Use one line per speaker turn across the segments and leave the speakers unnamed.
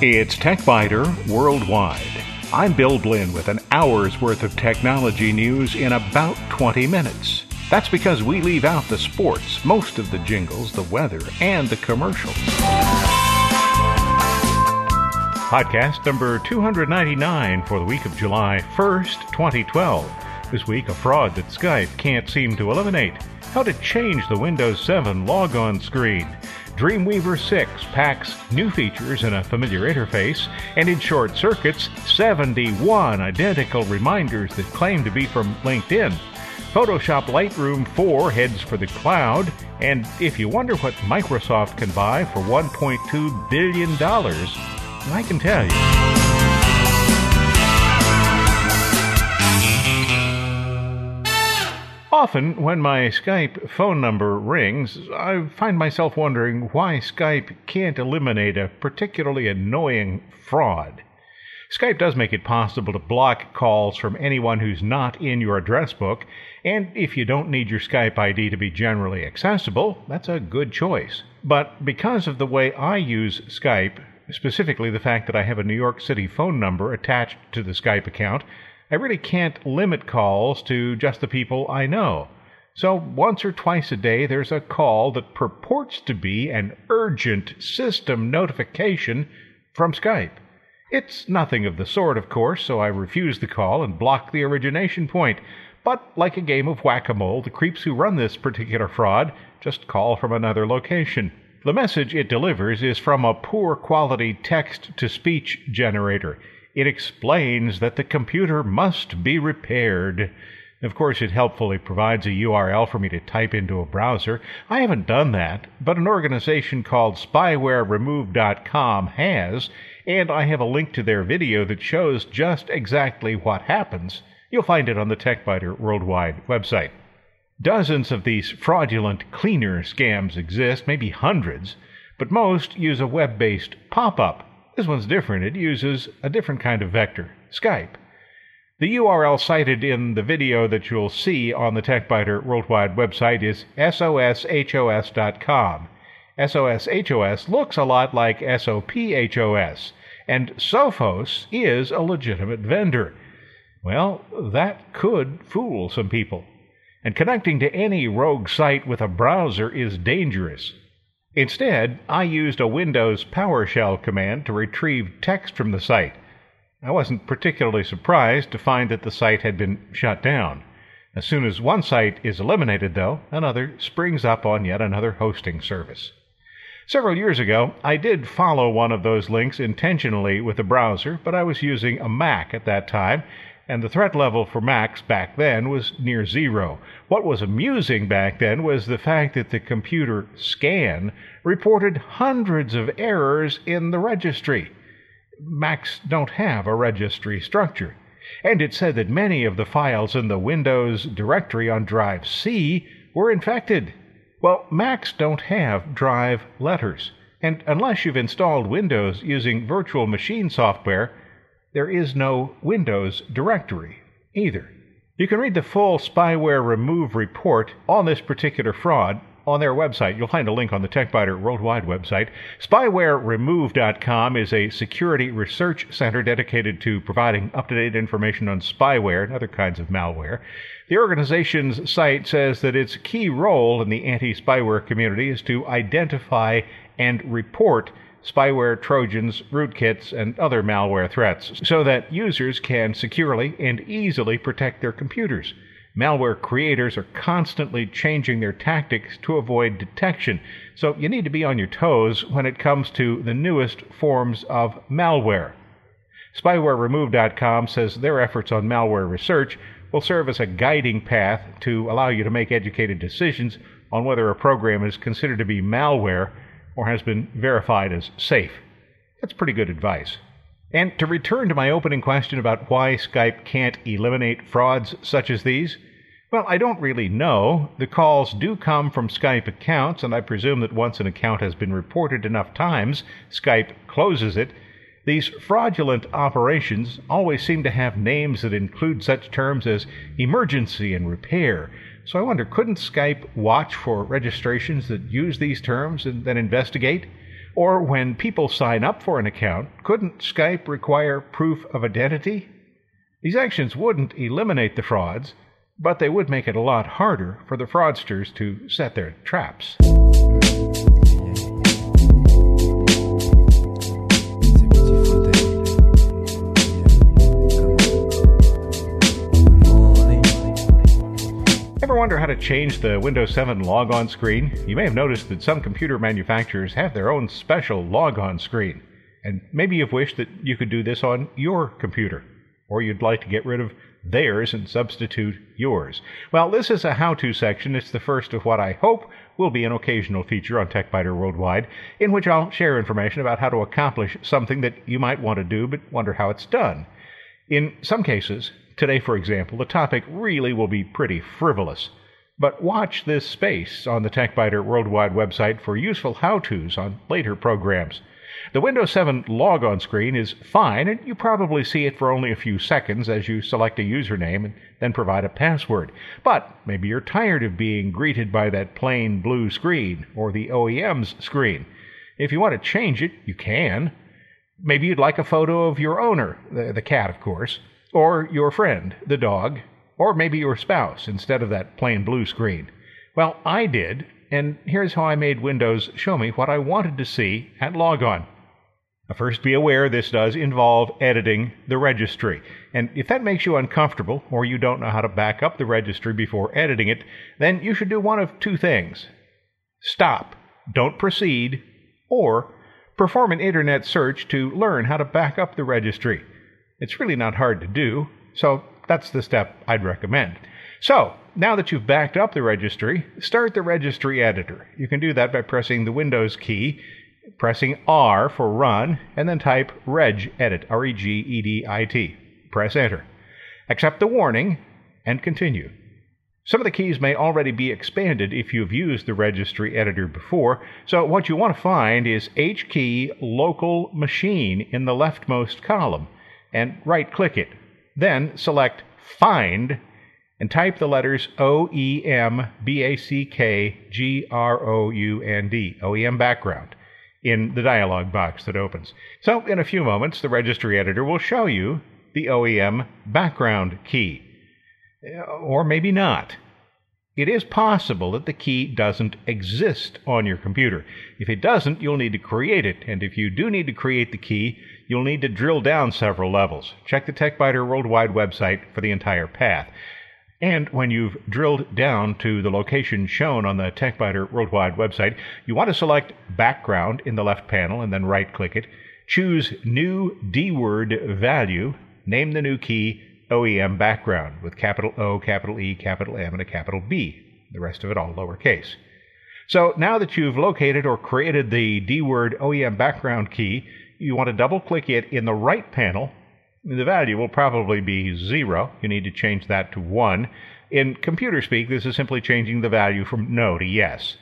It's TechByter Worldwide. I'm Bill Blinn with an hour's worth of technology news in about 20 minutes. That's because we leave out the sports, most of the jingles, the weather, and the commercials. Podcast number 299 for the week of July 1st, 2012. This week, a fraud that Skype can't seem to eliminate. How to change the Windows 7 logon screen. Dreamweaver 6 packs new features in a familiar interface, and in short circuits, 71 identical reminders that claim to be from LinkedIn. Photoshop Lightroom 4 heads for the cloud, and if you wonder what Microsoft can buy for $1.2 billion, I can tell you. Often, when my Skype phone number rings, I find myself wondering why Skype can't eliminate a particularly annoying fraud. Skype does make it possible to block calls from anyone who's not in your address book, and if you don't need your Skype ID to be generally accessible, that's a good choice. But because of the way I use Skype, specifically the fact that I have a New York City phone number attached to the Skype account, I really can't limit calls to just the people I know. So once or twice a day, there's a call that purports to be an urgent system notification from Skype. It's nothing of the sort, of course, so I refuse the call and block the origination point. But like a game of whack a mole, the creeps who run this particular fraud just call from another location. The message it delivers is from a poor quality text to speech generator. It explains that the computer must be repaired. Of course, it helpfully provides a URL for me to type into a browser. I haven't done that, but an organization called spywareremove.com has, and I have a link to their video that shows just exactly what happens. You'll find it on the TechByter Worldwide website. Dozens of these fraudulent cleaner scams exist, maybe hundreds, but most use a web based pop up. This one's different. It uses a different kind of vector Skype. The URL cited in the video that you'll see on the TechByter Worldwide website is soshos.com. SOSHOS looks a lot like SOPHOS, and Sophos is a legitimate vendor. Well, that could fool some people. And connecting to any rogue site with a browser is dangerous. Instead, I used a Windows PowerShell command to retrieve text from the site. I wasn't particularly surprised to find that the site had been shut down. As soon as one site is eliminated, though, another springs up on yet another hosting service. Several years ago, I did follow one of those links intentionally with a browser, but I was using a Mac at that time, and the threat level for Macs back then was near zero. What was amusing back then was the fact that the computer scan reported hundreds of errors in the registry. Macs don't have a registry structure. And it said that many of the files in the Windows directory on drive C were infected. Well, Macs don't have drive letters. And unless you've installed Windows using virtual machine software, there is no Windows directory either. You can read the full spyware remove report on this particular fraud on their website. You'll find a link on the TechByter Worldwide website. SpywareRemove.com is a security research center dedicated to providing up to date information on spyware and other kinds of malware. The organization's site says that its key role in the anti spyware community is to identify and report spyware trojans, rootkits, and other malware threats so that users can securely and easily protect their computers. Malware creators are constantly changing their tactics to avoid detection, so you need to be on your toes when it comes to the newest forms of malware. SpywareRemove.com says their efforts on malware research will serve as a guiding path to allow you to make educated decisions on whether a program is considered to be malware or has been verified as safe. That's pretty good advice. And to return to my opening question about why Skype can't eliminate frauds such as these, well, I don't really know. The calls do come from Skype accounts, and I presume that once an account has been reported enough times, Skype closes it. These fraudulent operations always seem to have names that include such terms as emergency and repair, So I wonder, couldn't Skype watch for registrations that use these terms and then investigate? Or when people sign up for an account, couldn't Skype require proof of identity? These actions wouldn't eliminate the frauds, but they would make it a lot harder for the fraudsters to set their traps. Ever wonder how to change the Windows 7 logon screen? You may have noticed that some computer manufacturers have their own special logon screen, and maybe you've wished that you could do this on your computer, or you'd like to get rid of theirs and substitute yours. Well, this is a how to section. It's the first of what I hope will be an occasional feature on TechByter Worldwide, in which I'll share information about how to accomplish something that you might want to do but wonder how it's done. In some cases, today for example, the topic really will be pretty frivolous. But watch this space on the TechByter Worldwide website for useful how to's on later programs. The Windows 7 logon screen is fine, and you probably see it for only a few seconds as you select a username and then provide a password. But maybe you're tired of being greeted by that plain blue screen or the OEM's screen. If you want to change it, you can. Maybe you'd like a photo of your owner, the, the cat, of course, or your friend, the dog, or maybe your spouse instead of that plain blue screen. Well, I did, and here's how I made Windows show me what I wanted to see at logon. First, be aware this does involve editing the registry. And if that makes you uncomfortable, or you don't know how to back up the registry before editing it, then you should do one of two things stop, don't proceed, or perform an internet search to learn how to back up the registry. It's really not hard to do, so that's the step I'd recommend. So, now that you've backed up the registry, start the registry editor. You can do that by pressing the Windows key pressing R for run, and then type regedit, R E G E D I T. Press enter. Accept the warning and continue. Some of the keys may already be expanded if you've used the registry editor before, so what you want to find is H key local machine in the leftmost column and right click it. Then select Find and type the letters O E M B A C K G R O U N D, OEM background in the dialog box that opens. So, in a few moments, the registry editor will show you the OEM background key. Uh, or maybe not. It is possible that the key doesn't exist on your computer. If it doesn't, you'll need to create it, and if you do need to create the key, you'll need to drill down several levels. Check the TechByter Worldwide website for the entire path. And when you've drilled down to the location shown on the TechByter Worldwide website, you want to select Background in the left panel and then right click it. Choose New D word Value. Name the new key OEM Background with capital O, capital E, capital M, and a capital B. The rest of it all lowercase. So now that you've located or created the DWORD OEM background key, you want to double click it in the right panel the value will probably be 0. You need to change that to 1. In computer speak, this is simply changing the value from no to yes.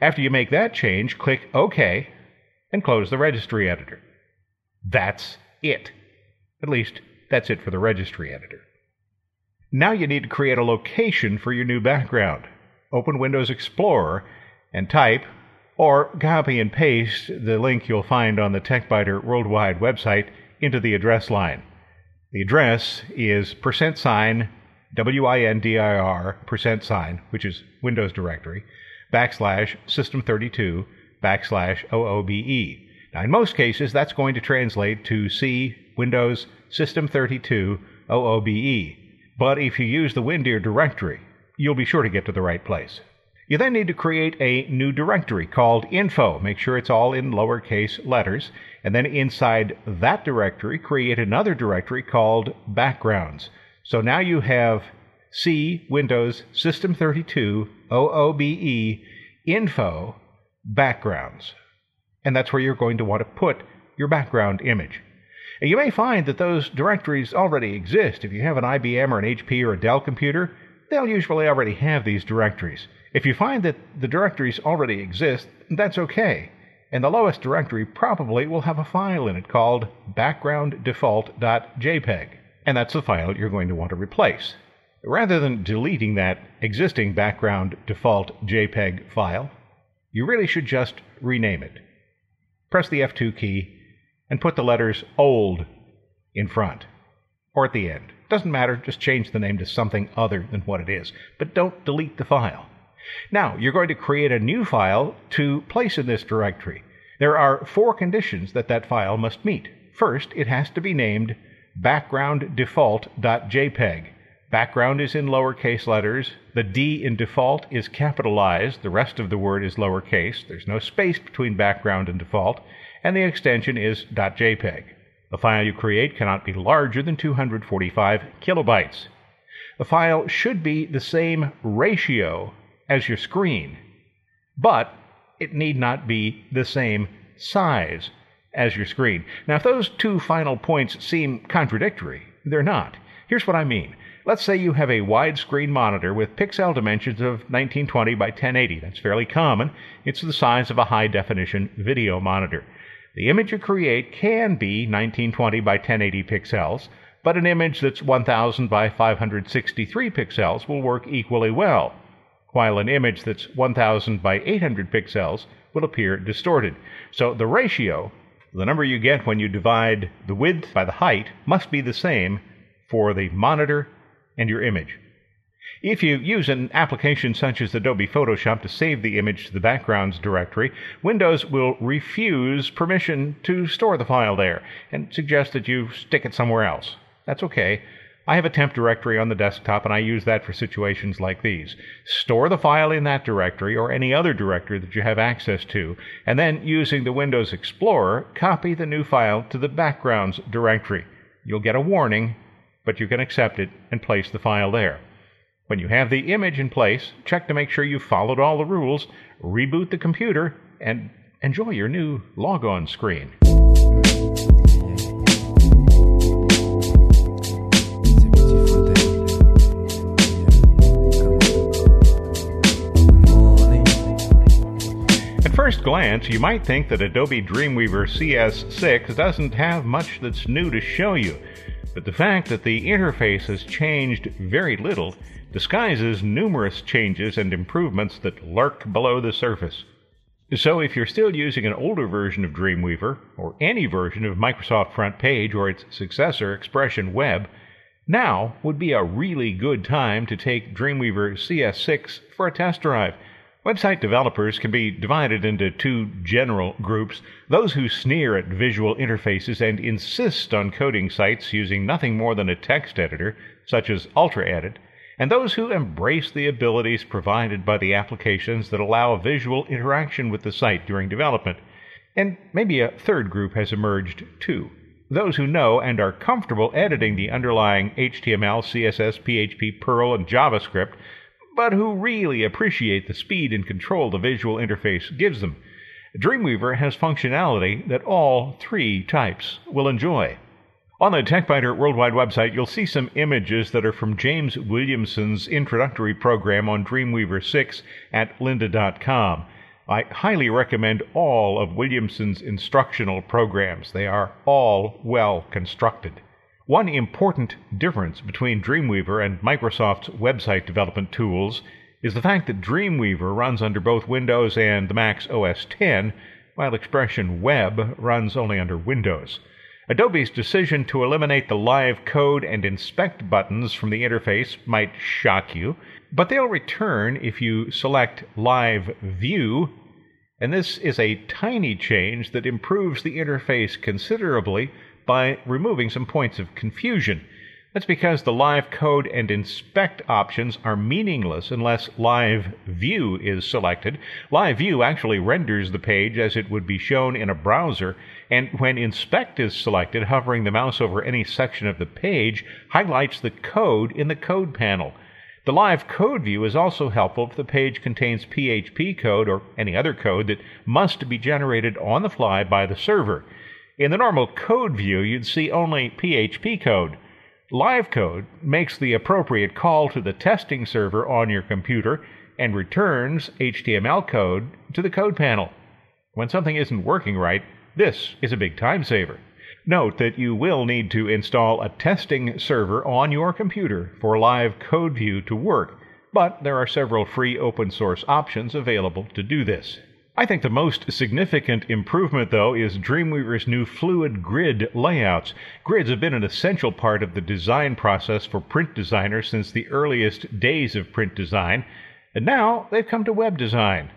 After you make that change, click OK and close the registry editor. That's it. At least, that's it for the registry editor. Now you need to create a location for your new background. Open Windows Explorer and type or copy and paste the link you'll find on the TechByter Worldwide website into the address line. The address is percent sign WINDIR percent sign, which is Windows directory, backslash system32 backslash OOBE. Now, in most cases, that's going to translate to C Windows system32 OOBE. But if you use the Windir directory, you'll be sure to get to the right place. You then need to create a new directory called info. Make sure it's all in lowercase letters. And then inside that directory, create another directory called backgrounds. So now you have C Windows System 32 OOBE info backgrounds. And that's where you're going to want to put your background image. And you may find that those directories already exist. If you have an IBM or an HP or a Dell computer, they'll usually already have these directories. If you find that the directories already exist, that's okay. And the lowest directory probably will have a file in it called backgrounddefault.jpg. And that's the file you're going to want to replace. rather than deleting that existing background default JPEG file, you really should just rename it. Press the F2 key and put the letters old in front or at the end. Doesn't matter, just change the name to something other than what it is. But don't delete the file. Now, you're going to create a new file to place in this directory. There are four conditions that that file must meet. First, it has to be named backgrounddefault.jpg. Background is in lowercase letters. The D in default is capitalized. The rest of the word is lowercase. There's no space between background and default. And the extension is .jpg. The file you create cannot be larger than 245 kilobytes. The file should be the same ratio as your screen, but it need not be the same size as your screen. Now, if those two final points seem contradictory, they're not. Here's what I mean. Let's say you have a widescreen monitor with pixel dimensions of 1920 by 1080. That's fairly common. It's the size of a high definition video monitor. The image you create can be 1920 by 1080 pixels, but an image that's 1000 by 563 pixels will work equally well, while an image that's 1000 by 800 pixels will appear distorted. So the ratio, the number you get when you divide the width by the height, must be the same for the monitor and your image. If you use an application such as Adobe Photoshop to save the image to the backgrounds directory, Windows will refuse permission to store the file there and suggest that you stick it somewhere else. That's okay. I have a temp directory on the desktop and I use that for situations like these. Store the file in that directory or any other directory that you have access to, and then using the Windows Explorer, copy the new file to the backgrounds directory. You'll get a warning, but you can accept it and place the file there. When you have the image in place, check to make sure you've followed all the rules, reboot the computer, and enjoy your new logon screen. First glance, you might think that Adobe Dreamweaver CS6 doesn't have much that's new to show you, but the fact that the interface has changed very little disguises numerous changes and improvements that lurk below the surface. So, if you're still using an older version of Dreamweaver, or any version of Microsoft Front Page or its successor, Expression Web, now would be a really good time to take Dreamweaver CS6 for a test drive. Website developers can be divided into two general groups those who sneer at visual interfaces and insist on coding sites using nothing more than a text editor, such as UltraEdit, and those who embrace the abilities provided by the applications that allow visual interaction with the site during development. And maybe a third group has emerged too. Those who know and are comfortable editing the underlying HTML, CSS, PHP, Perl, and JavaScript, but who really appreciate the speed and control the visual interface gives them. Dreamweaver has functionality that all three types will enjoy. On the TechByter Worldwide website, you'll see some images that are from James Williamson's introductory program on Dreamweaver 6 at lynda.com. I highly recommend all of Williamson's instructional programs. They are all well constructed. One important difference between Dreamweaver and Microsoft's website development tools is the fact that Dreamweaver runs under both Windows and the Mac's OS X, while Expression Web runs only under Windows. Adobe's decision to eliminate the live code and inspect buttons from the interface might shock you, but they'll return if you select Live View, and this is a tiny change that improves the interface considerably by removing some points of confusion. That's because the live code and inspect options are meaningless unless live view is selected. Live view actually renders the page as it would be shown in a browser and when inspect is selected, hovering the mouse over any section of the page highlights the code in the code panel. The live code view is also helpful if the page contains PHP code or any other code that must be generated on the fly by the server. In the normal code view, you'd see only PHP code. Live code makes the appropriate call to the testing server on your computer and returns HTML code to the code panel. When something isn't working right, this is a big time saver. Note that you will need to install a testing server on your computer for live code view to work, but there are several free open source options available to do this. I think the most significant improvement, though, is Dreamweaver's new fluid grid layouts. Grids have been an essential part of the design process for print designers since the earliest days of print design, and now they've come to web design.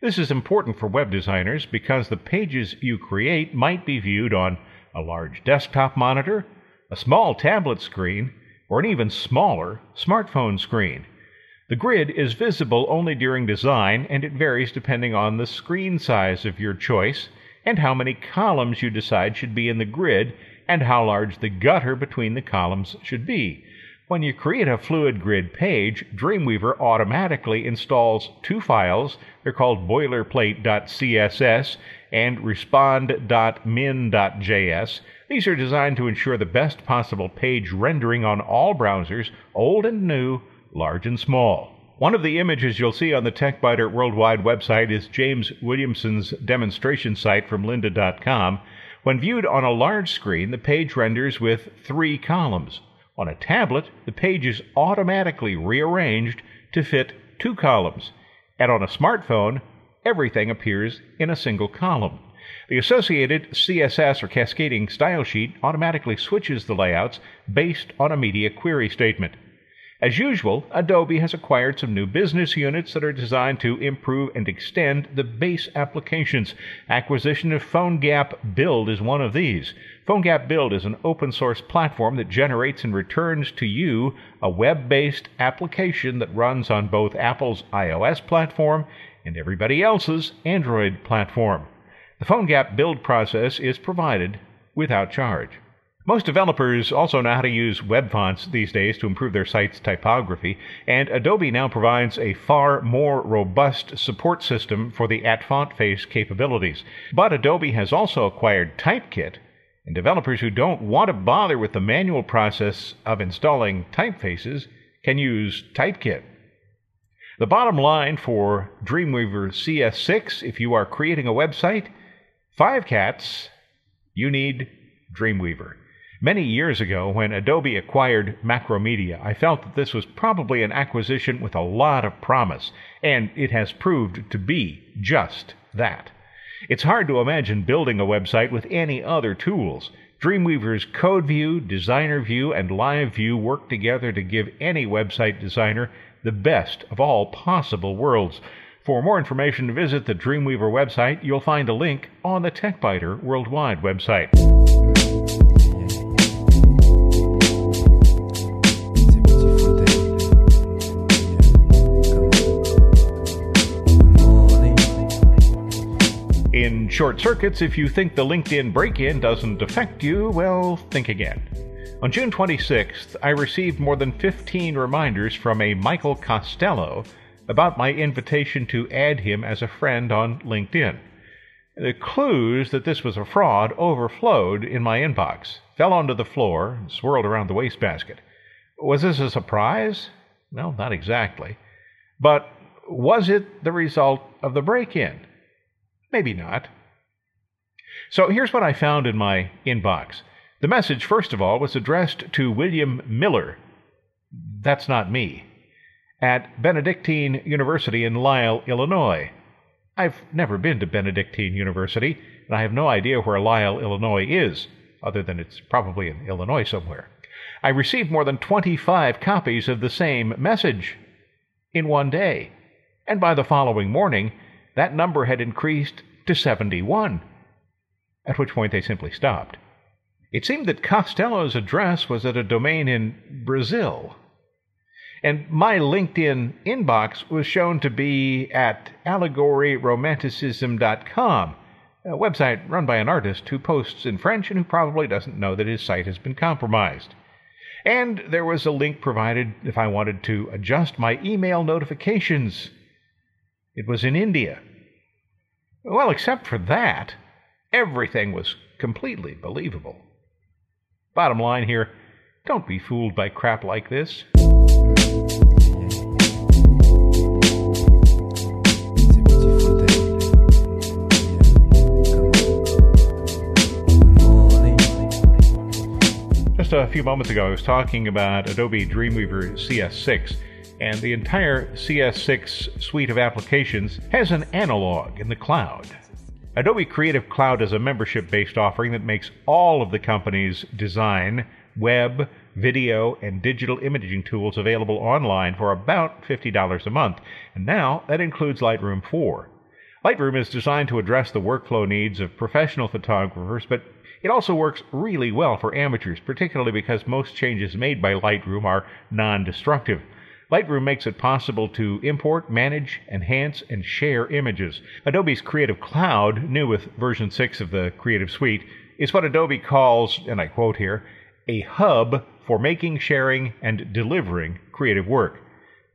This is important for web designers because the pages you create might be viewed on a large desktop monitor, a small tablet screen, or an even smaller smartphone screen. The grid is visible only during design, and it varies depending on the screen size of your choice and how many columns you decide should be in the grid and how large the gutter between the columns should be. When you create a Fluid Grid page, Dreamweaver automatically installs two files. They're called boilerplate.css and respond.min.js. These are designed to ensure the best possible page rendering on all browsers, old and new, large and small. One of the images you'll see on the TechByter Worldwide website is James Williamson's demonstration site from lynda.com. When viewed on a large screen, the page renders with three columns. On a tablet, the page is automatically rearranged to fit two columns. And on a smartphone, everything appears in a single column. The associated CSS or cascading style sheet automatically switches the layouts based on a media query statement. As usual, Adobe has acquired some new business units that are designed to improve and extend the base applications. Acquisition of PhoneGap Build is one of these. PhoneGap Build is an open source platform that generates and returns to you a web based application that runs on both Apple's iOS platform and everybody else's Android platform. The PhoneGap build process is provided without charge. Most developers also know how to use web fonts these days to improve their site's typography, and Adobe now provides a far more robust support system for the at font face capabilities. But Adobe has also acquired Typekit, and developers who don't want to bother with the manual process of installing typefaces can use Typekit. The bottom line for Dreamweaver CS6, if you are creating a website, five cats, you need Dreamweaver. Many years ago, when Adobe acquired Macromedia, I felt that this was probably an acquisition with a lot of promise, and it has proved to be just that. It's hard to imagine building a website with any other tools. Dreamweaver's Code View, Designer View, and Live View work together to give any website designer the best of all possible worlds. For more information, visit the Dreamweaver website. You'll find a link on the TechByter Worldwide website. Short circuits, if you think the LinkedIn break in doesn't affect you, well, think again. On June 26th, I received more than 15 reminders from a Michael Costello about my invitation to add him as a friend on LinkedIn. The clues that this was a fraud overflowed in my inbox, fell onto the floor, and swirled around the wastebasket. Was this a surprise? No, not exactly. But was it the result of the break in? Maybe not. So here's what I found in my inbox. The message, first of all, was addressed to William Miller. That's not me. At Benedictine University in Lisle, Illinois. I've never been to Benedictine University, and I have no idea where Lisle, Illinois is, other than it's probably in Illinois somewhere. I received more than 25 copies of the same message in one day, and by the following morning, that number had increased to 71, at which point they simply stopped. It seemed that Costello's address was at a domain in Brazil. And my LinkedIn inbox was shown to be at allegoryromanticism.com, a website run by an artist who posts in French and who probably doesn't know that his site has been compromised. And there was a link provided if I wanted to adjust my email notifications. It was in India. Well, except for that, everything was completely believable. Bottom line here don't be fooled by crap like this. Just a few moments ago, I was talking about Adobe Dreamweaver CS6, and the entire CS6 suite of applications has an analog in the cloud. Adobe Creative Cloud is a membership based offering that makes all of the company's design, web, video, and digital imaging tools available online for about $50 a month, and now that includes Lightroom 4. Lightroom is designed to address the workflow needs of professional photographers, but it also works really well for amateurs, particularly because most changes made by Lightroom are non destructive. Lightroom makes it possible to import, manage, enhance, and share images. Adobe's Creative Cloud, new with version 6 of the Creative Suite, is what Adobe calls, and I quote here, a hub for making, sharing, and delivering creative work.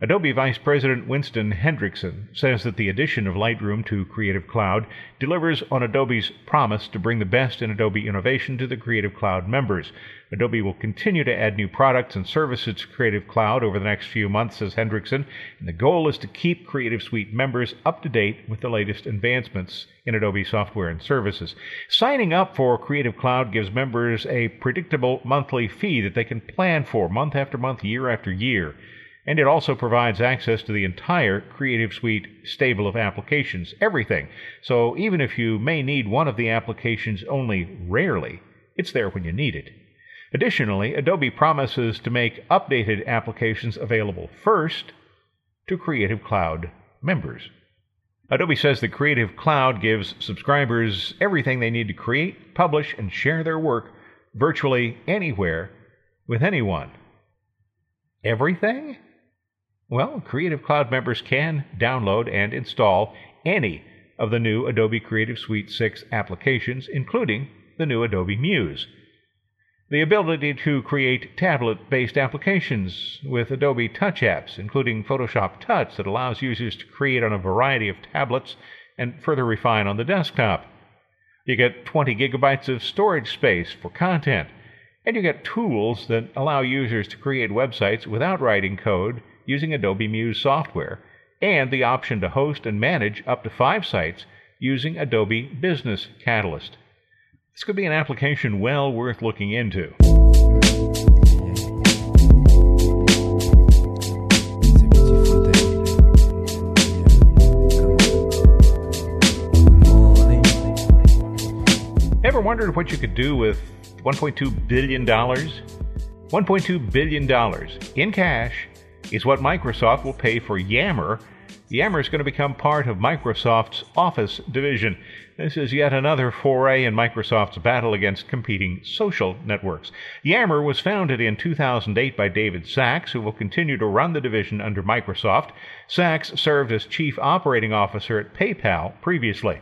Adobe Vice President Winston Hendrickson says that the addition of Lightroom to Creative Cloud delivers on Adobe's promise to bring the best in Adobe innovation to the Creative Cloud members. Adobe will continue to add new products and services to Creative Cloud over the next few months, says Hendrickson, and the goal is to keep Creative Suite members up to date with the latest advancements in Adobe software and services. Signing up for Creative Cloud gives members a predictable monthly fee that they can plan for month after month, year after year and it also provides access to the entire Creative Suite stable of applications, everything. So even if you may need one of the applications only rarely, it's there when you need it. Additionally, Adobe promises to make updated applications available first to Creative Cloud members. Adobe says the Creative Cloud gives subscribers everything they need to create, publish, and share their work virtually anywhere with anyone. Everything? Well, Creative Cloud members can download and install any of the new Adobe Creative Suite 6 applications, including the new Adobe Muse. The ability to create tablet based applications with Adobe Touch apps, including Photoshop Touch, that allows users to create on a variety of tablets and further refine on the desktop. You get 20 gigabytes of storage space for content, and you get tools that allow users to create websites without writing code using Adobe Muse software, and the option to host and manage up to five sites using Adobe Business Catalyst. This could be an application well worth looking into. Ever wondered what you could do with $1.2 billion? $1.2 billion in cash is what Microsoft will pay for Yammer. Yammer is going to become part of Microsoft's Office division. This is yet another foray in Microsoft's battle against competing social networks. Yammer was founded in 2008 by David Sacks, who will continue to run the division under Microsoft. Sacks served as chief operating officer at PayPal previously.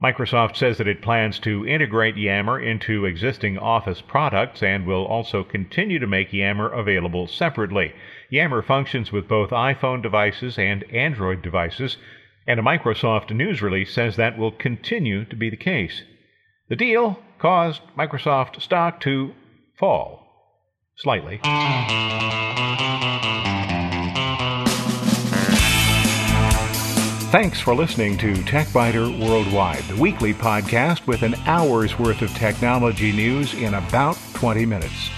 Microsoft says that it plans to integrate Yammer into existing Office products and will also continue to make Yammer available separately. Yammer functions with both iPhone devices and Android devices, and a Microsoft news release says that will continue to be the case. The deal caused Microsoft stock to fall slightly. Thanks for listening to TechByter Worldwide, the weekly podcast with an hour's worth of technology news in about 20 minutes.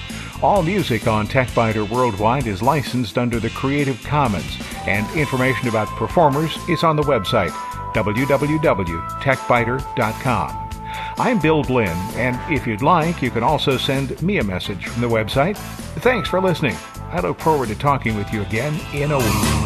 All music on TechByter Worldwide is licensed under the Creative Commons, and information about performers is on the website www.techbyter.com. I'm Bill Blinn, and if you'd like, you can also send me a message from the website. Thanks for listening. I look forward to talking with you again in a week.